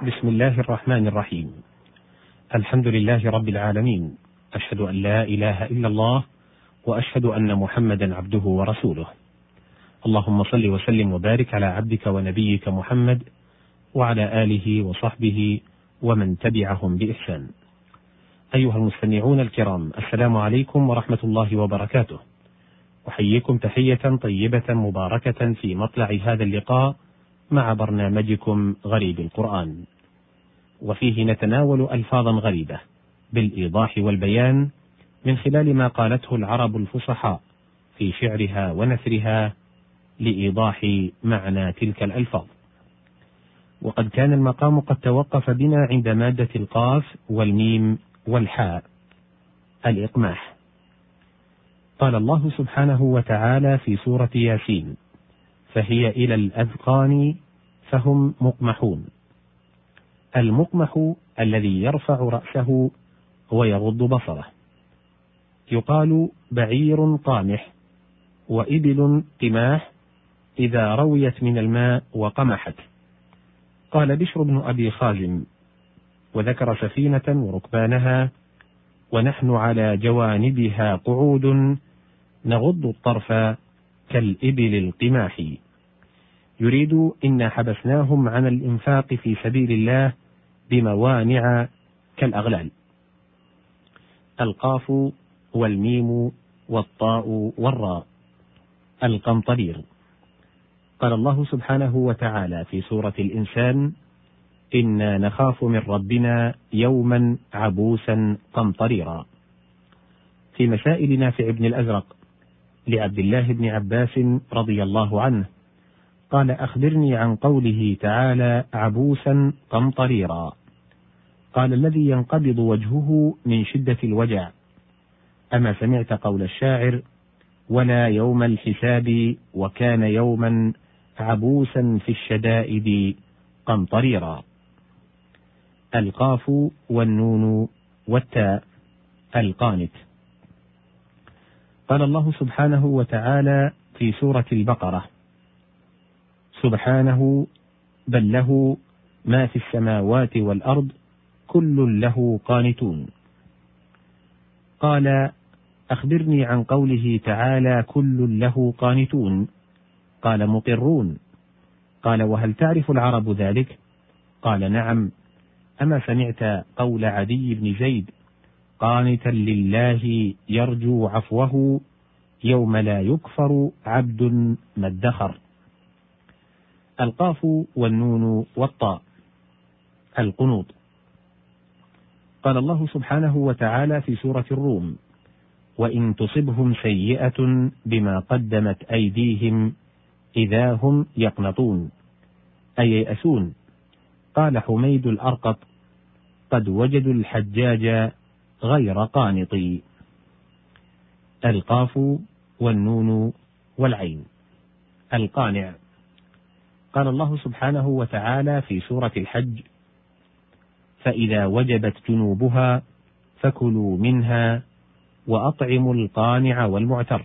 بسم الله الرحمن الرحيم. الحمد لله رب العالمين. أشهد أن لا إله إلا الله وأشهد أن محمدا عبده ورسوله. اللهم صل وسلم وبارك على عبدك ونبيك محمد وعلى آله وصحبه ومن تبعهم بإحسان. أيها المستمعون الكرام السلام عليكم ورحمة الله وبركاته. أحييكم تحية طيبة مباركة في مطلع هذا اللقاء. مع برنامجكم غريب القرآن. وفيه نتناول ألفاظا غريبة بالإيضاح والبيان من خلال ما قالته العرب الفصحاء في شعرها ونثرها لإيضاح معنى تلك الألفاظ. وقد كان المقام قد توقف بنا عند مادة القاف والميم والحاء. الإقماح. قال الله سبحانه وتعالى في سورة ياسين فهي إلى الأذقان فهم مقمحون. المقمح الذي يرفع رأسه ويغض بصره. يقال بعير قامح وإبل قماح إذا رويت من الماء وقمحت. قال بشر بن أبي خازم وذكر سفينة وركبانها ونحن على جوانبها قعود نغض الطرف كالإبل القماح. يريد إنا حبسناهم عن الإنفاق في سبيل الله بموانع كالأغلال. القاف والميم والطاء والراء. القمطرير قال الله سبحانه وتعالى في سورة الإنسان إنا نخاف من ربنا يوما عبوسا قمطريرا في مسائل نافع بن الأزرق لعبد الله بن عباس رضي الله عنه قال أخبرني عن قوله تعالى عبوسا قمطريرا. قال الذي ينقبض وجهه من شدة الوجع. أما سمعت قول الشاعر ولا يوم الحساب وكان يوما عبوسا في الشدائد قمطريرا. القاف والنون والتاء القانت. قال الله سبحانه وتعالى في سورة البقرة سبحانه بل له ما في السماوات والأرض كل له قانتون. قال أخبرني عن قوله تعالى كل له قانتون. قال مقرون. قال وهل تعرف العرب ذلك؟ قال نعم. أما سمعت قول عدي بن زيد قانتا لله يرجو عفوه يوم لا يكفر عبد ما ادخر. القاف والنون والطاء القنوط. قال الله سبحانه وتعالى في سورة الروم وإن تصبهم سيئة بما قدمت أيديهم إذا هم يقنطون. أي ييأسون قال حميد الأرقط قد وجدوا الحجاج غير قانط القاف والنون والعين. القانع. قال الله سبحانه وتعالى في سورة الحج فإذا وجبت جنوبها فكلوا منها وأطعموا القانع والمعتر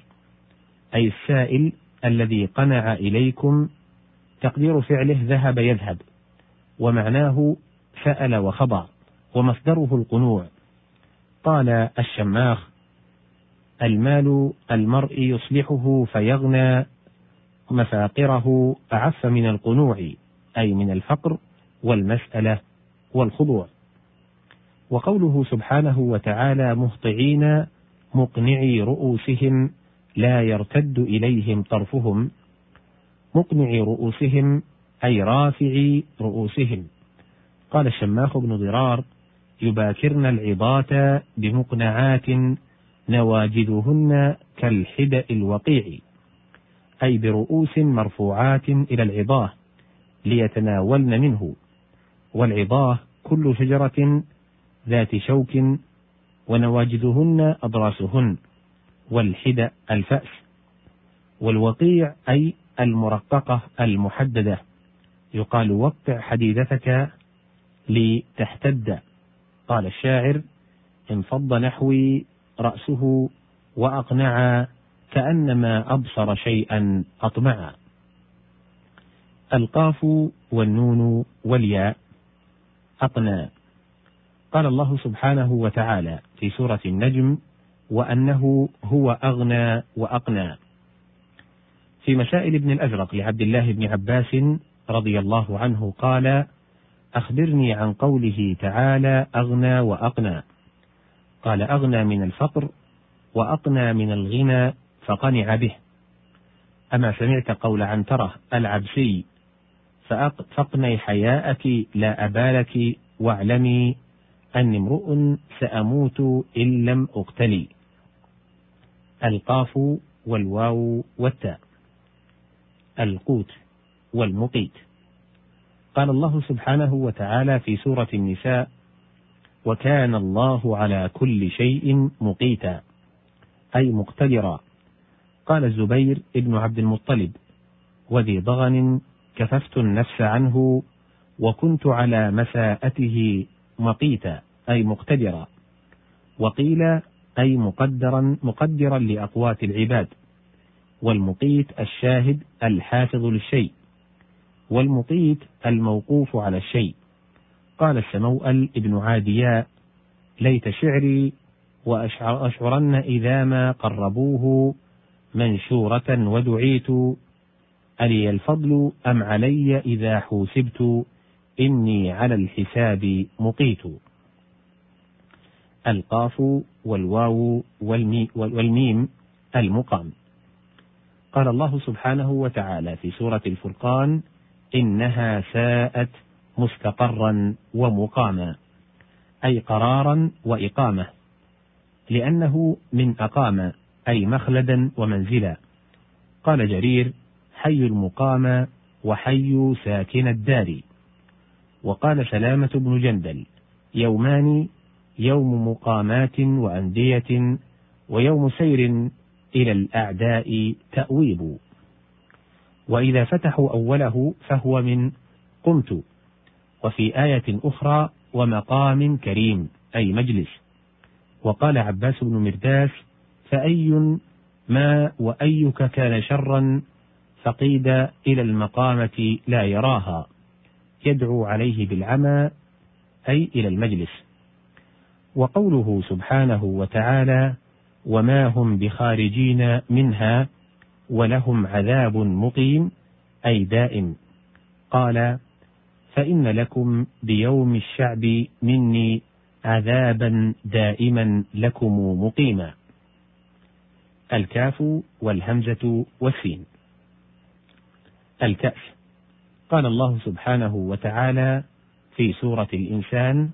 أي السائل الذي قنع إليكم تقدير فعله ذهب يذهب ومعناه سأل وخضع ومصدره القنوع. قال الشماخ المال المرء يصلحه فيغنى مفاقره أعف من القنوع أي من الفقر والمسألة والخضوع. وقوله سبحانه وتعالى مهطعين مقنعي رؤوسهم لا يرتد إليهم طرفهم مقنعي رؤوسهم أي رافعي رؤوسهم. قال الشماخ بن ضرار يباكرن العظات بمقنعات نواجذهن كالحدأ الوقيع. أي برؤوس مرفوعات إلى العظاه ليتناولن منه. والعظاه كل شجرة ذات شوك ونواجذهن أضراسهن والحدأ الفأس. والوقيع أي المرققة المحددة. يقال وقع حديدتك لتحتد. قال الشاعر انفض نحوي رأسه وأقنع كأنما أبصر شيئا أطمعا. القاف والنون والياء أقنى قال الله سبحانه وتعالى في سورة النجم وأنه هو أغنى وأقنى في مسائل ابن الأزرق لعبد الله بن عباس رضي الله عنه قال أخبرني عن قوله تعالى أغنى وأقنى قال أغنى من الفقر وأقنى من الغنى فقنع به. أما سمعت قول عنترة العبسي فاقني حياءك لا أبالك واعلمي أني امرؤ سأموت إن لم أقتلي. القاف والواو والتاء. القوت والمقيت. قال الله سبحانه وتعالى في سورة النساء وكان الله على كل شيء مقيتا أي مقتدرا. قال الزبير ابن عبد المطلب وذي ضغن كففت النفس عنه وكنت على مساءته مقيتا أي مقتدرا. وقيل أي مقدرا مقدرا لأقوات العباد. والمقيت الشاهد الحافظ للشيء. والمقيت الموقوف على الشيء. قال السموأل ابن عادياء ليت شعري وأشعرن إذا ما قربوه منشورة ودعيت ألي الفضل أم علي إذا حوسبت؟ إني على الحساب مقيت. القاف والواو والميم المقام. قال الله سبحانه وتعالى في سورة الفرقان إنها ساءت مستقرا ومقاما أي قرارا وإقامة لأنه من أقام. أي مخلدا ومنزلا. قال جرير حي المقام وحي ساكن الدار. وقال سلامة بن جندل يومان يوم مقامات وأندية ويوم سير إلى الأعداء تأويب. وإذا فتحوا أوله فهو من قمت. وفي آية أخرى ومقام كريم أي مجلس. وقال عباس بن مرداس فأي ما وأيك كان شرا فقيد إلى المقامة لا يراها. يدعو عليه بالعمى أي إلى المجلس. وقوله سبحانه وتعالى وما هم بخارجين منها ولهم عذاب مقيم أي دائم. قال فإن لكم بيوم الشعب مني عذابا دائما لكم مقيما. الكاف والهمزة والسين. الكأس. قال الله سبحانه وتعالى في سورة الإنسان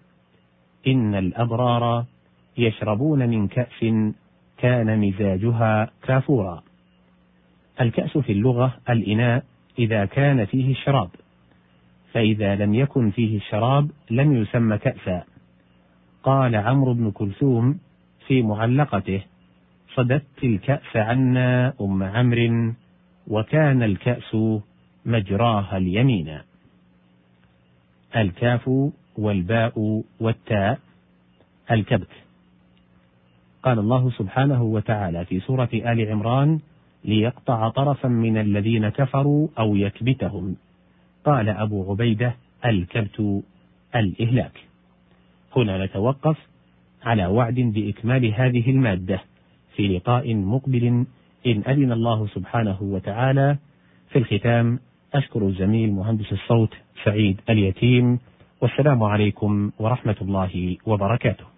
إن الأبرار يشربون من كأس كان مزاجها كافورا. الكأس في اللغة الإناء إذا كان فيه الشراب فإذا لم يكن فيه الشراب لم يسمى كأسا. قال عمرو بن كلثوم في معلقته صددت الكأس عنا أم عمرو وكان الكأس مجراها اليمين. الكاف والباء والتاء الكبت. قال الله سبحانه وتعالى في سورة آل عمران ليقطع طرفا من الذين كفروا أو يكبتهم. قال أبو عبيدة الكبت الإهلاك. هنا نتوقف على وعد بإكمال هذه المادة. في لقاء مقبل إن أذن الله سبحانه وتعالى. في الختام أشكر الزميل مهندس الصوت سعيد اليتيم والسلام عليكم ورحمة الله وبركاته.